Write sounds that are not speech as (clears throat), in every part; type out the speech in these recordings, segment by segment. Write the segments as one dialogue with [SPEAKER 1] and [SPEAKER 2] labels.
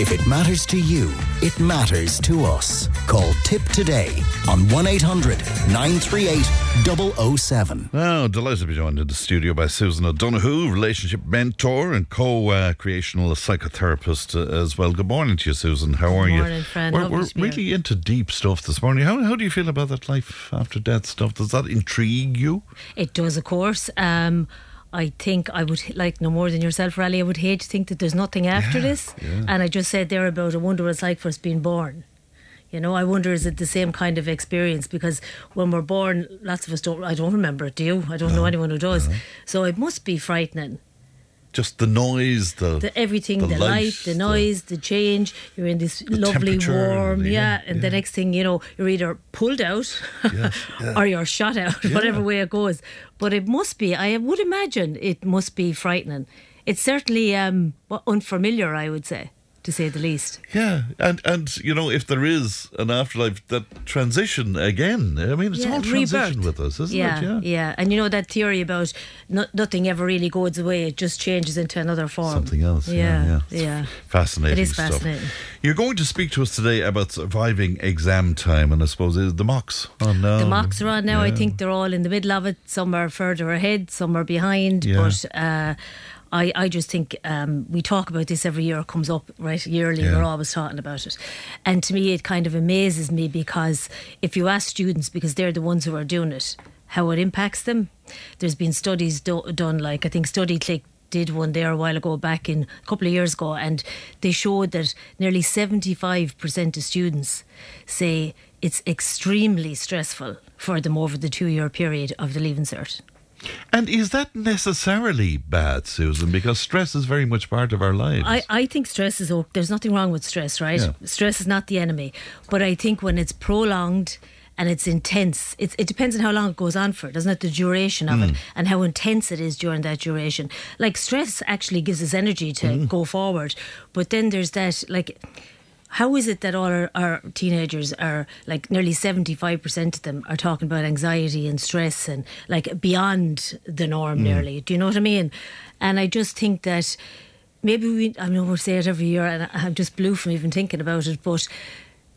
[SPEAKER 1] If it matters to you, it matters to us. Call Tipp today on 1 800 938 007.
[SPEAKER 2] Well, delighted to be joined in the studio by Susan O'Donoghue, relationship mentor and co-creational psychotherapist uh, as well. Good morning to you, Susan. How are
[SPEAKER 3] Good
[SPEAKER 2] you?
[SPEAKER 3] morning, friend.
[SPEAKER 2] We're, we're
[SPEAKER 3] to here.
[SPEAKER 2] really into deep stuff this morning. How, how do you feel about that life after death stuff? Does that intrigue you?
[SPEAKER 3] It does, of course. Um, I think I would like no more than yourself, Raleigh. I would hate to think that there's nothing after
[SPEAKER 2] Yeah,
[SPEAKER 3] this.
[SPEAKER 2] yeah.
[SPEAKER 3] And I just said there about I wonder what it's like for us being born. You know, I wonder is it the same kind of experience because when we're born, lots of us don't. I don't remember it. Do you? I don't know anyone who does. So it must be frightening.
[SPEAKER 2] Just the noise, the,
[SPEAKER 3] The everything,
[SPEAKER 2] the
[SPEAKER 3] the,
[SPEAKER 2] light,
[SPEAKER 3] light, the noise, the, change. You're in this lovely warm,
[SPEAKER 2] yeah,
[SPEAKER 3] yeah. And
[SPEAKER 2] yeah.
[SPEAKER 3] the next thing you know, you're either pulled out
[SPEAKER 2] Yes, yeah. (laughs)
[SPEAKER 3] or you're shot out,
[SPEAKER 2] Yeah.
[SPEAKER 3] whatever way it goes. But it must be. I would imagine it must be frightening. It's certainly um, unfamiliar, I would say, to say the least.
[SPEAKER 2] Yeah, and and you know if there is an afterlife, that transition again. I mean, it's
[SPEAKER 3] Yeah,
[SPEAKER 2] all transition
[SPEAKER 3] rebirth.
[SPEAKER 2] with us, isn't
[SPEAKER 3] yeah,
[SPEAKER 2] it? Yeah.
[SPEAKER 3] yeah. And you know that theory about no, nothing ever really goes away; it just changes into another form.
[SPEAKER 2] Something else. Yeah,
[SPEAKER 3] Yeah,
[SPEAKER 2] yeah. Fascinating
[SPEAKER 3] It is
[SPEAKER 2] stuff.
[SPEAKER 3] fascinating.
[SPEAKER 2] You're going to speak to us today about surviving exam time, and I suppose the mocks on now.
[SPEAKER 3] The mocks are on now. I think they're all in the middle of it. Some are further ahead, some are behind.
[SPEAKER 2] Yeah.
[SPEAKER 3] But uh, I, I just think um, we talk about this every year. It comes up right yearly.
[SPEAKER 2] Yeah.
[SPEAKER 3] We're always talking about it, and to me, it kind of amazes me because if you ask students, because they're the ones who are doing it, how it impacts them. There's been studies do- done, like I think StudyClix did one there a while ago, back in a couple of years ago, and they showed that nearly 75% of students say it's extremely stressful for them over the two year period of the Leaving Cert.
[SPEAKER 2] And is that necessarily bad, Susan? Because stress is very much part of our lives.
[SPEAKER 3] I, I think stress is. There's nothing wrong with stress, right?
[SPEAKER 2] Yeah.
[SPEAKER 3] Stress is not the enemy. But I think when it's prolonged and it's intense, it's, it depends on how long it goes on for, doesn't it? The duration of
[SPEAKER 2] Mm.
[SPEAKER 3] it and how intense it is during that duration. Like stress actually gives us energy to
[SPEAKER 2] Mm-hmm.
[SPEAKER 3] go forward. But then there's that, like, how is it that all our, our teenagers are like nearly 75% of them are talking about anxiety and stress and like beyond the norm mm. nearly? Do you know what i mean? And i just think that maybe we i know we say it every year and i'm just blue from even thinking about it but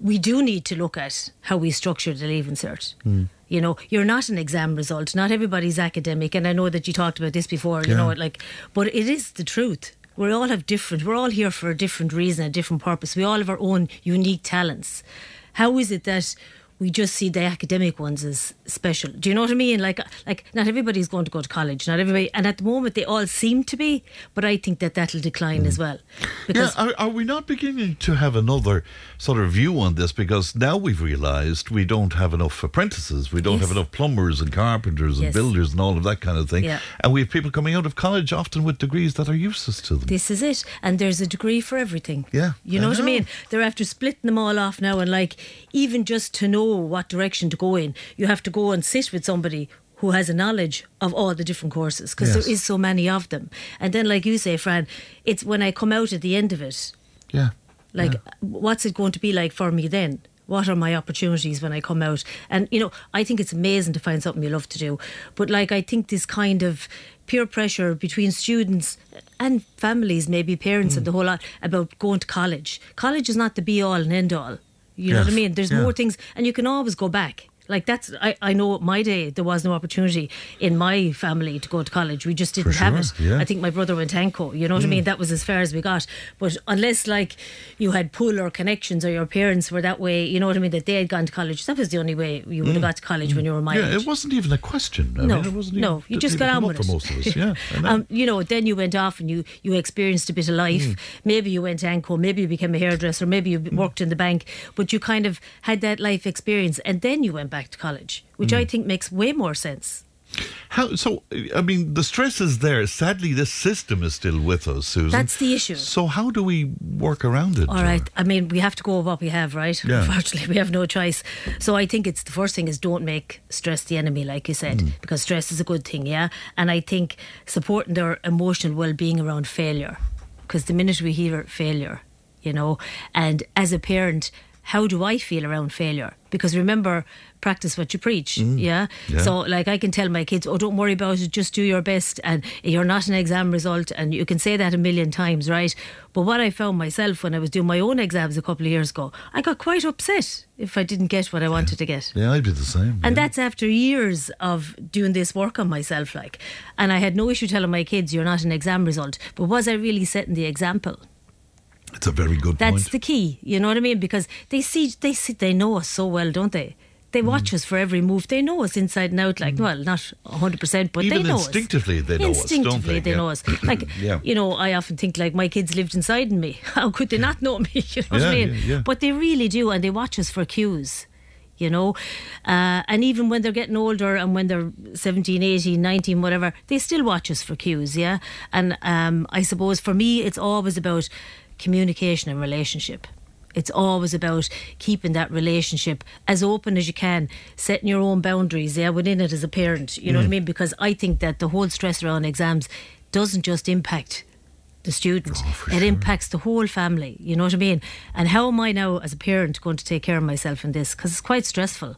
[SPEAKER 3] we do need to look at how we structure the leaving cert mm. you know you're not an exam result. Not everybody's academic and i know that you talked about this before you know
[SPEAKER 2] Yeah.
[SPEAKER 3] like but it is the truth we all have different we're all here for a different reason a different purpose. We all have our own unique talents. How is it that we just see the academic ones as special do you know what i mean like like not everybody's going to go to college not everybody and at the moment they all seem to be but i think that that'll decline as mm. well
[SPEAKER 2] yeah, are, are we not beginning to have another sort of view on this? Because now we've realised we don't have enough apprentices, we don't
[SPEAKER 3] Yes.
[SPEAKER 2] have enough plumbers and carpenters and
[SPEAKER 3] Yes.
[SPEAKER 2] builders and all of that kind of thing.
[SPEAKER 3] Yeah.
[SPEAKER 2] And we have people coming out of college often with degrees that are useless to them.
[SPEAKER 3] This is it. And there's a degree for everything.
[SPEAKER 2] Yeah,
[SPEAKER 3] You
[SPEAKER 2] I
[SPEAKER 3] know what I mean? They're after splitting them all off now. And like, even just to know what direction to go in, you have to go and sit with somebody who has a knowledge of all the different courses because
[SPEAKER 2] Yes.
[SPEAKER 3] there is so many of them. And then, like you say, Fran, it's when I come out at the end of it,
[SPEAKER 2] yeah.
[SPEAKER 3] like, what's it going to be like for me then? What are my opportunities when I come out? And, you know, I think it's amazing to find something you love to do. But, like, I think this kind of peer pressure between students and families, maybe parents
[SPEAKER 2] Mm.
[SPEAKER 3] and the whole lot, about going to college. College is not the be all and end all. You know what I mean? There's
[SPEAKER 2] yeah.
[SPEAKER 3] more things, and you can always go back. Like that's, I, I know my day there was no opportunity in my family to go to college. We just didn't have it.
[SPEAKER 2] yeah.
[SPEAKER 3] I think my brother went Anco. You know
[SPEAKER 2] Mm.
[SPEAKER 3] what I mean? That was as far as we got. But unless like you had pull or connections or your parents were that way, you know what I mean, that they had gone to college, that was the only way you would have got to college when you were my
[SPEAKER 2] Mm. Yeah,
[SPEAKER 3] age.
[SPEAKER 2] it wasn't even a question. I
[SPEAKER 3] no,
[SPEAKER 2] mean, it wasn't
[SPEAKER 3] no,
[SPEAKER 2] even,
[SPEAKER 3] you just got on with
[SPEAKER 2] for most of us. Yeah, (laughs)
[SPEAKER 3] um, you know, then you went off and you you experienced a bit of life.
[SPEAKER 2] Mm.
[SPEAKER 3] Maybe you went to Anco, maybe you became a hairdresser, maybe you worked in the bank, but you kind of had that life experience, and then you went back to college, which
[SPEAKER 2] Mm.
[SPEAKER 3] I think makes way more sense.
[SPEAKER 2] How so? I mean, the stress is there. Sadly, this system is still with us, Susan.
[SPEAKER 3] That's the issue.
[SPEAKER 2] So how do we work around it?
[SPEAKER 3] All right. or- I mean, we have to go with what we have, right?
[SPEAKER 2] Yeah. (laughs)
[SPEAKER 3] Unfortunately, we have no choice. So I think it's the first thing is don't make stress the enemy, like you said,
[SPEAKER 2] Mm.
[SPEAKER 3] because stress is a good thing, yeah. And I think supporting their emotional well-being around failure, because the minute we hear failure, you know, and as a parent. How do I feel around failure? Because remember, practice what you preach. Mm. Yeah?
[SPEAKER 2] Yeah.
[SPEAKER 3] So, like, I can tell my kids, oh, don't worry about it, just do your best, and you're not an exam result. And you can say that a million times, right? But what I found myself when I was doing my own exams a couple of years ago, I got quite upset if I didn't get what I wanted to get.
[SPEAKER 2] Yeah, I'd be the same.
[SPEAKER 3] And
[SPEAKER 2] yeah.
[SPEAKER 3] that's after years of doing this work on myself, like. And I had no issue telling my kids, you're not an exam result. But was I really setting the example?
[SPEAKER 2] It's a very good
[SPEAKER 3] That's
[SPEAKER 2] point.
[SPEAKER 3] the key. You know what I mean? Because they see, they see, they know us so well, don't they? They
[SPEAKER 2] Mm.
[SPEAKER 3] watch us for every move. They know us inside and out. Like, well, not hundred percent, but
[SPEAKER 2] Even
[SPEAKER 3] they know us.
[SPEAKER 2] instinctively
[SPEAKER 3] us.
[SPEAKER 2] they know us, don't
[SPEAKER 3] Instinctively,
[SPEAKER 2] they?
[SPEAKER 3] they
[SPEAKER 2] Yeah.
[SPEAKER 3] know us. Like, (clears throat)
[SPEAKER 2] Yeah.
[SPEAKER 3] you know, I often think like my kids lived inside me. (laughs) How could they not know me? (laughs) You know what I mean?
[SPEAKER 2] yeah, yeah.
[SPEAKER 3] But they really do, and they watch us for cues. You know, uh, and even when they're getting older and when they're 17, 18, 19, whatever, they still watch us for cues, yeah? And um, I suppose for me, it's always about communication and relationship. It's always about keeping that relationship as open as you can, setting your own boundaries, yeah, within it as a parent. You know
[SPEAKER 2] Mm.
[SPEAKER 3] what I mean? Because I think that the whole stress around exams doesn't just impact the student,
[SPEAKER 2] Oh,
[SPEAKER 3] it
[SPEAKER 2] sure.
[SPEAKER 3] impacts the whole family. You know what I mean? And how am I now, as a parent, going to take care of myself in this? Because it's quite stressful.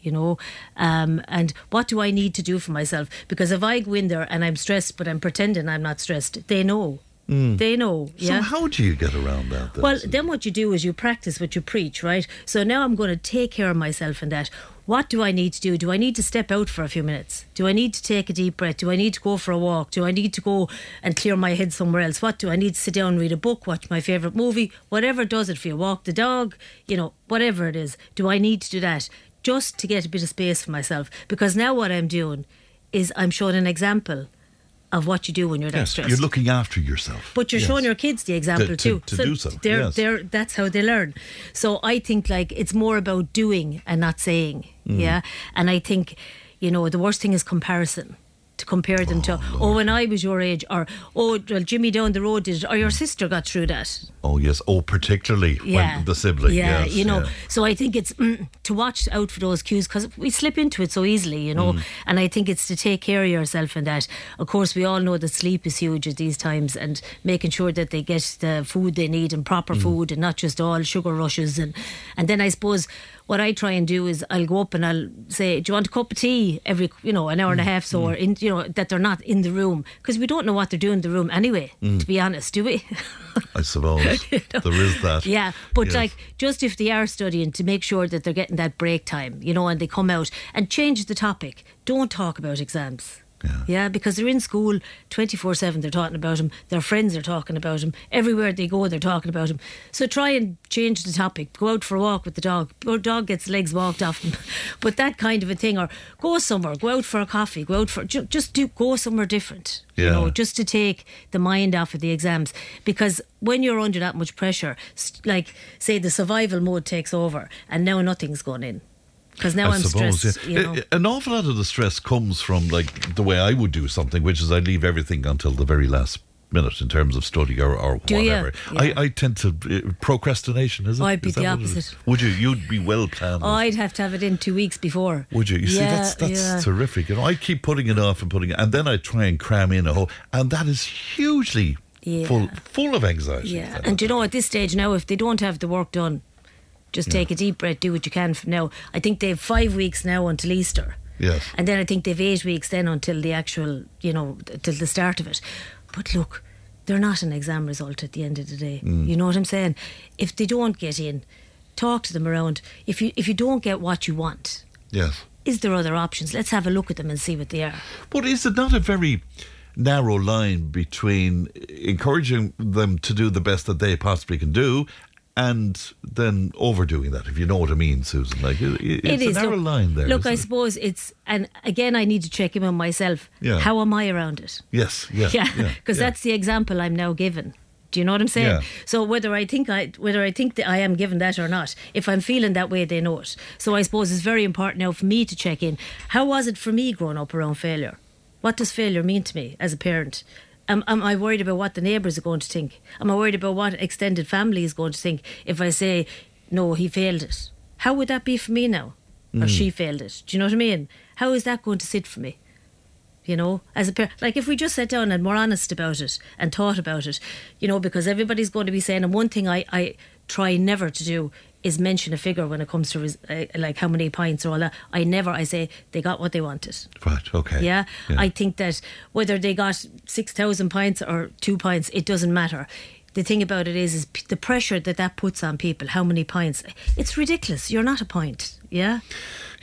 [SPEAKER 3] You know, um, and what do I need to do for myself? Because if I go in there and I'm stressed, but I'm pretending I'm not stressed, they know. They know.
[SPEAKER 2] Mm. so
[SPEAKER 3] yeah.
[SPEAKER 2] how do you get around that? Then?
[SPEAKER 3] Well, then what you do is you practice what you preach, right? So now I'm going to take care of myself in that. What do I need to do? Do I need to step out for a few minutes? Do I need to take a deep breath? Do I need to go for a walk? Do I need to go and clear my head somewhere else? What do I need to sit down, read a book, watch my favourite movie? Whatever does it for you. Walk the dog, you know, whatever it is. Do I need to do that just to get a bit of space for myself? Because now what I'm doing is I'm showing an example of what you do when you're that
[SPEAKER 2] yes,
[SPEAKER 3] stressed.
[SPEAKER 2] you're looking after yourself.
[SPEAKER 3] But you're
[SPEAKER 2] Yes.
[SPEAKER 3] showing your kids the example
[SPEAKER 2] To-
[SPEAKER 3] too.
[SPEAKER 2] to- to do so,
[SPEAKER 3] They're,
[SPEAKER 2] yes.
[SPEAKER 3] they're, that's how they learn. So I think like it's more about doing and not saying.
[SPEAKER 2] Mm.
[SPEAKER 3] Yeah. And I think, you know, the worst thing is comparison. To compare them to, oh, when I was your age, or oh, well, Jimmy down the road did, it, or your sister got through that.
[SPEAKER 2] Oh yes. Oh, particularly
[SPEAKER 3] Yeah,
[SPEAKER 2] when the sibling.
[SPEAKER 3] Yeah,
[SPEAKER 2] yes,
[SPEAKER 3] you know.
[SPEAKER 2] yeah.
[SPEAKER 3] So I think it's mm, to watch out for those cues because we slip into it so easily, you know.
[SPEAKER 2] Mm.
[SPEAKER 3] And I think it's to take care of yourself in that. Of course, we all know that sleep is huge at these times, and making sure that they get the food they need and
[SPEAKER 2] Mm.
[SPEAKER 3] proper food, and not just all sugar rushes. And and then I suppose what I try and do is I'll go up and I'll say, "Do you want a cup of tea?" Every you know an hour and a
[SPEAKER 2] Mm.
[SPEAKER 3] half, so or in you know that they're not in the room because we don't know what they're doing in the room anyway.
[SPEAKER 2] Mm.
[SPEAKER 3] To be honest, do we? (laughs)
[SPEAKER 2] I suppose (laughs) there is that.
[SPEAKER 3] Yeah, but
[SPEAKER 2] Yes.
[SPEAKER 3] like just if they are studying to make sure that they're getting that break time, you know, and they come out and change the topic. Don't talk about exams.
[SPEAKER 2] Yeah.
[SPEAKER 3] because they're in school 24 7, they're talking about them. Their friends are talking about them. Everywhere they go, they're talking about them. So try and change the topic. Go out for a walk with the dog. Your dog gets legs walked off them. (laughs) but that kind of a thing. Or go somewhere, go out for a coffee, go out for, ju- just do, go somewhere different.
[SPEAKER 2] Yeah.
[SPEAKER 3] You know, just to take the mind off of the exams. Because when you're under that much pressure, like say the survival mode takes over and now nothing's going in. Because now
[SPEAKER 2] I
[SPEAKER 3] am
[SPEAKER 2] suppose,
[SPEAKER 3] stressed.
[SPEAKER 2] yeah.
[SPEAKER 3] You know.
[SPEAKER 2] An awful lot of the stress comes from like the way I would do something, which is I leave everything until the very last minute in terms of study or, or whatever.
[SPEAKER 3] Yeah.
[SPEAKER 2] I, I tend to uh, procrastination. Is it?
[SPEAKER 3] I'd be the
[SPEAKER 2] what it is?
[SPEAKER 3] opposite.
[SPEAKER 2] Would you? You'd be well planned.
[SPEAKER 3] I'd have to have it in two weeks before.
[SPEAKER 2] Would you? You see, that's that's
[SPEAKER 3] yeah.
[SPEAKER 2] terrific. You know, I keep putting it off and putting it, and then I try and cram in a whole, and that is hugely
[SPEAKER 3] Yeah.
[SPEAKER 2] full full of anxiety.
[SPEAKER 3] Yeah, and you know, at this stage now, if they don't have the work done, just take a deep breath, do what you can from now. I think they have five weeks now until Easter.
[SPEAKER 2] Yes.
[SPEAKER 3] And then I think they've eight weeks then until the actual, you know, till the start of it. But look, they're not an exam result at the end of the day.
[SPEAKER 2] Mm.
[SPEAKER 3] You know what I'm saying? If they don't get in, talk to them around. If you if you don't get what you want,
[SPEAKER 2] yes.
[SPEAKER 3] is there other options? Let's have a look at them and see what they are.
[SPEAKER 2] But is it not a very narrow line between encouraging them to do the best that they possibly can do and then overdoing that, if you know what I mean, Susan? Like, it, it- it's
[SPEAKER 3] it is
[SPEAKER 2] a narrow
[SPEAKER 3] look,
[SPEAKER 2] line there.
[SPEAKER 3] Look, I
[SPEAKER 2] it?
[SPEAKER 3] suppose it's and again I need to check in on myself.
[SPEAKER 2] Yeah.
[SPEAKER 3] How am I around it?
[SPEAKER 2] Yes, yeah. (laughs)
[SPEAKER 3] Yeah,
[SPEAKER 2] yeah,
[SPEAKER 3] because
[SPEAKER 2] yeah.
[SPEAKER 3] that's the example I'm now given. Do you know what I'm saying?
[SPEAKER 2] Yeah.
[SPEAKER 3] So whether I think I whether I think that I am given that or not, if I'm feeling that way, they know it. So I suppose it's very important now for me to check in. How was it for me growing up around failure? What does failure mean to me as a parent? Am, am I worried about what the neighbours are going to think? Am I worried about what extended family is going to think if I say, no, he failed it? How would that be for me now? Or she hmm. failed it? Do you know what I mean? How is that going to sit for me? you know, as a parent. Like if we just sat down and were honest about it and thought about it, you know, because everybody's going to be saying, and one thing I, I try never to do is mention a figure when it comes to res- uh, like how many pints or all that. I never. I say they got what they wanted.
[SPEAKER 2] Right. Okay.
[SPEAKER 3] Yeah? I think that whether they got 6,000 pints or two pints, it doesn't matter. The thing about it is, is p- the pressure that that puts on people. How many pints? It's ridiculous. You're not a pint. Yeah.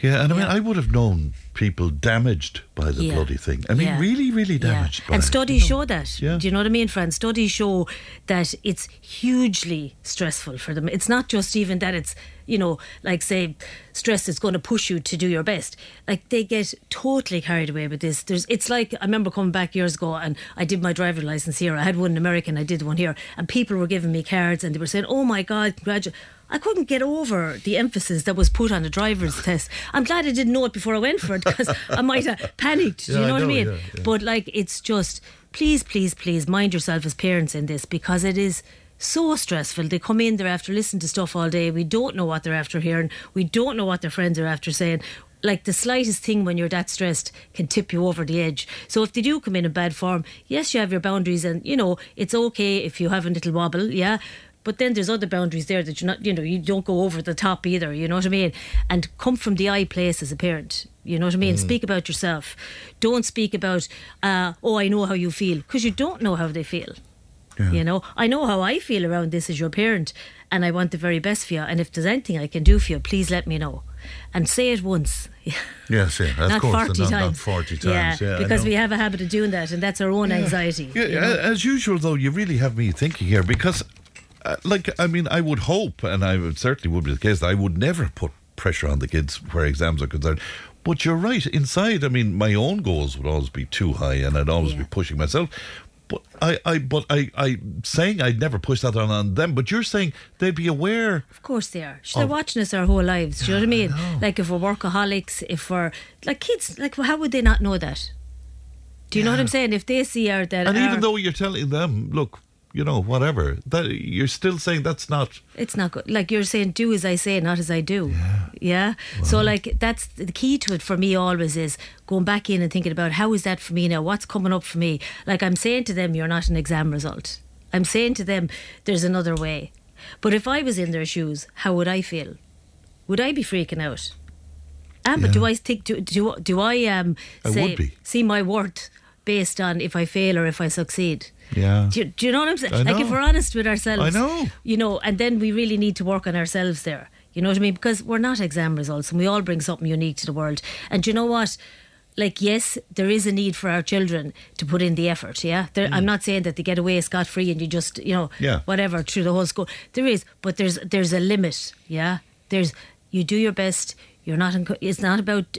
[SPEAKER 2] Yeah, and I mean. I would have known people damaged by the
[SPEAKER 3] Yeah.
[SPEAKER 2] bloody thing. I mean,
[SPEAKER 3] Yeah.
[SPEAKER 2] really, really damaged. by
[SPEAKER 3] And
[SPEAKER 2] it,
[SPEAKER 3] studies
[SPEAKER 2] you know.
[SPEAKER 3] show that.
[SPEAKER 2] Yeah.
[SPEAKER 3] Do you know what I mean, friends? Studies show that it's hugely stressful for them. It's not just even that it's, you know, like say, stress is going to push you to do your best. Like they get totally carried away with this. There's, it's like I remember coming back years ago and I did my driving license here. I had one in America and I did one here, and people were giving me cards and they were saying, "Oh my God, congratulations." I couldn't get over the emphasis that was put on the driver's (laughs) test. I'm glad I didn't know it before I went for it because I might have (laughs) panicked. Do
[SPEAKER 2] Yeah,
[SPEAKER 3] you
[SPEAKER 2] I
[SPEAKER 3] know what I mean?
[SPEAKER 2] yeah, yeah.
[SPEAKER 3] But like, it's just please, please, please mind yourself as parents in this because it is so stressful. They come in, they're after listening to stuff all day. We don't know what they're after hearing. We don't know what their friends are after saying. Like the slightest thing when you're that stressed can tip you over the edge. So if they do come in in bad form, yes, you have your boundaries, and you know it's okay if you have a little wobble, yeah. But then there's other boundaries there that you're not, you know, you don't go over the top either. You know what I mean? And come from the I place as a parent. You know what I mean? Speak about yourself. Don't speak about, uh, oh, I know how you feel, because you don't know how they feel.
[SPEAKER 2] Yeah.
[SPEAKER 3] You know, I know how I feel around this as your parent, and I want the very best for you. And if there's anything I can do for you, please let me know. And say it once. (laughs)
[SPEAKER 2] Yes, yeah, of
[SPEAKER 3] not
[SPEAKER 2] course,
[SPEAKER 3] 40
[SPEAKER 2] and
[SPEAKER 3] times.
[SPEAKER 2] not, not 40 times. Yeah, I
[SPEAKER 3] because we have a habit of doing that, and that's our own anxiety.
[SPEAKER 2] Yeah,
[SPEAKER 3] you know?
[SPEAKER 2] as usual, though, you really have me thinking here because, uh, like, I mean, I would hope, and I would certainly would be the case, that I would never put pressure on the kids where exams are concerned. But you're right. Inside, I mean, my own goals would always be too high, and I'd always
[SPEAKER 3] Yeah.
[SPEAKER 2] be pushing myself. But I, I, but I, I saying I'd never push that on, on them. But you're saying they'd be aware.
[SPEAKER 3] Of course they are. They're watching us our whole lives. Do you know what I mean? Like if we're workaholics, if we're like kids, like how would they not know that? Do you know what I'm saying? If they see our that,
[SPEAKER 2] And
[SPEAKER 3] our-
[SPEAKER 2] even though you're telling them, look, you know, whatever, that you're still saying that's not.
[SPEAKER 3] it's not good. Like you're saying, do as I say, not as I do. Yeah. Yeah. So like that's the key to it for me. Always is going back in and thinking about how is that for me now? What's coming up for me? Like I'm saying to them, you're not an exam result. I'm saying to them, there's another way. But if I was in their shoes, how would I feel? Would I be freaking out? Um, but do I think do do, do I um
[SPEAKER 2] I
[SPEAKER 3] say
[SPEAKER 2] would be.
[SPEAKER 3] see my worth based on if I fail or if I succeed?
[SPEAKER 2] Yeah.
[SPEAKER 3] Do you, do you know what I'm saying? Like if we're honest with ourselves,
[SPEAKER 2] I know.
[SPEAKER 3] You know, and then we really need to work on ourselves there. You know what I mean? Because we're not exam results, and we all bring something unique to the world. And do you know what? Like yes, there is a need for our children to put in the effort. Yeah, there, I'm not saying that they get away scot free and you just you know
[SPEAKER 2] Mm. Yeah.
[SPEAKER 3] whatever through the whole school. There is, but there's there's a limit. Yeah, there's you do your best. You're not. enco- It's not about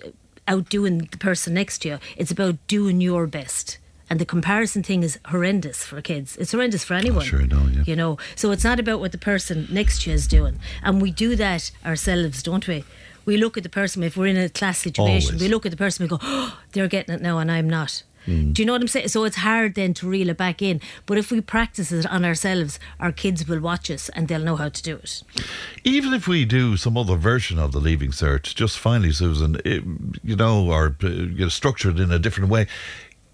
[SPEAKER 3] outdoing the person next to you. It's about doing your best. And the comparison thing is horrendous for kids. It's horrendous for oh, anyone.
[SPEAKER 2] Oh, sure, know, yeah.
[SPEAKER 3] You know, so it's not about what the person next to you is doing. And we do that ourselves, don't we? We look at the person, if we're in a class situation,
[SPEAKER 2] Always.
[SPEAKER 3] we look at the person, we go, oh, (gasps) they're getting it now and I'm not.
[SPEAKER 2] Hmm.
[SPEAKER 3] Do you know what I'm saying? So it's hard then to reel it back in. But if we practice it on ourselves, our kids will watch us and they'll know how to do it.
[SPEAKER 2] Even if we do some other version of the leaving cert, just finally, Susan, it, you know, or uh, you know, structured in a different way,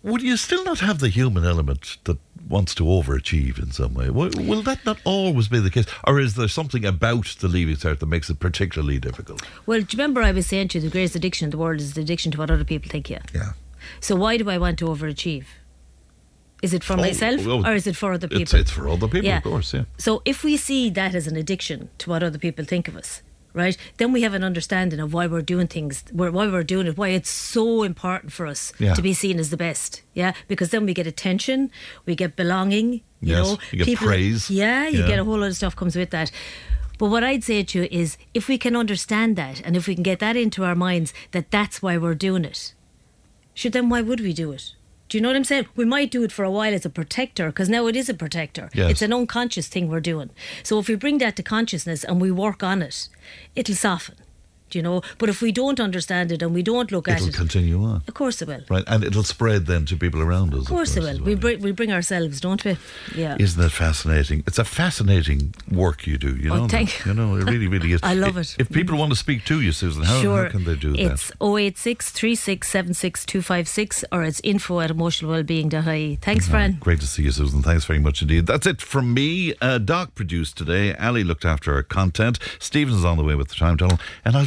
[SPEAKER 2] would you still not have the human element that wants to overachieve in some way? Will, will that not always be the case, or is there something about the leaving cert that makes it particularly difficult?
[SPEAKER 3] Well, do you remember I was saying to you the greatest addiction in the world is the addiction to what other people think you.
[SPEAKER 2] Yeah.
[SPEAKER 3] So why do I want to overachieve? Is it for
[SPEAKER 2] Oh,
[SPEAKER 3] myself
[SPEAKER 2] well,
[SPEAKER 3] or is it for other people?
[SPEAKER 2] It's, it's for other people, yeah. of course, yeah.
[SPEAKER 3] So if we see that as an addiction to what other people think of us, right, then we have an understanding of why we're doing things, why we're doing it, why it's so important for us
[SPEAKER 2] Yeah.
[SPEAKER 3] to be seen as the best. Yeah, because then we get attention, we get belonging. You
[SPEAKER 2] Yes,
[SPEAKER 3] know,
[SPEAKER 2] you get praise.
[SPEAKER 3] Yeah, you
[SPEAKER 2] Yeah.
[SPEAKER 3] get a whole lot of stuff comes with that. But what I'd say to you is, if we can understand that, and if we can get that into our minds, that that's why we're doing it, sure, then why would we do it? Do you know what I'm saying? We might do it for a while as a protector, because now it is a protector.
[SPEAKER 2] Yes.
[SPEAKER 3] It's an unconscious thing we're doing. So if we bring that to consciousness and we work on it, it'll soften. You know? But if we don't understand it and we don't look at it, it'll
[SPEAKER 2] continue on.
[SPEAKER 3] of course it will.
[SPEAKER 2] Right, and it'll spread then to people around us.
[SPEAKER 3] Of course it will.
[SPEAKER 2] as
[SPEAKER 3] We
[SPEAKER 2] well.
[SPEAKER 3] bring we bring ourselves, don't we? Yeah.
[SPEAKER 2] Isn't that fascinating? It's a fascinating work you do. You
[SPEAKER 3] Oh,
[SPEAKER 2] know,
[SPEAKER 3] thank
[SPEAKER 2] you know, it really, really is. (laughs)
[SPEAKER 3] I love it.
[SPEAKER 2] If people want to speak to you, Susan, how,
[SPEAKER 3] sure.
[SPEAKER 2] how can they do
[SPEAKER 3] it's
[SPEAKER 2] that?
[SPEAKER 3] 086 3676 256 or it's info at emotionalwellbeing.ie. Thanks, Fran.
[SPEAKER 2] Great to see you, Susan. Thanks very much indeed. That's it from me. Uh, Doc produced today. Ali looked after our content. Stevens is on the way with the time tunnel, and I'll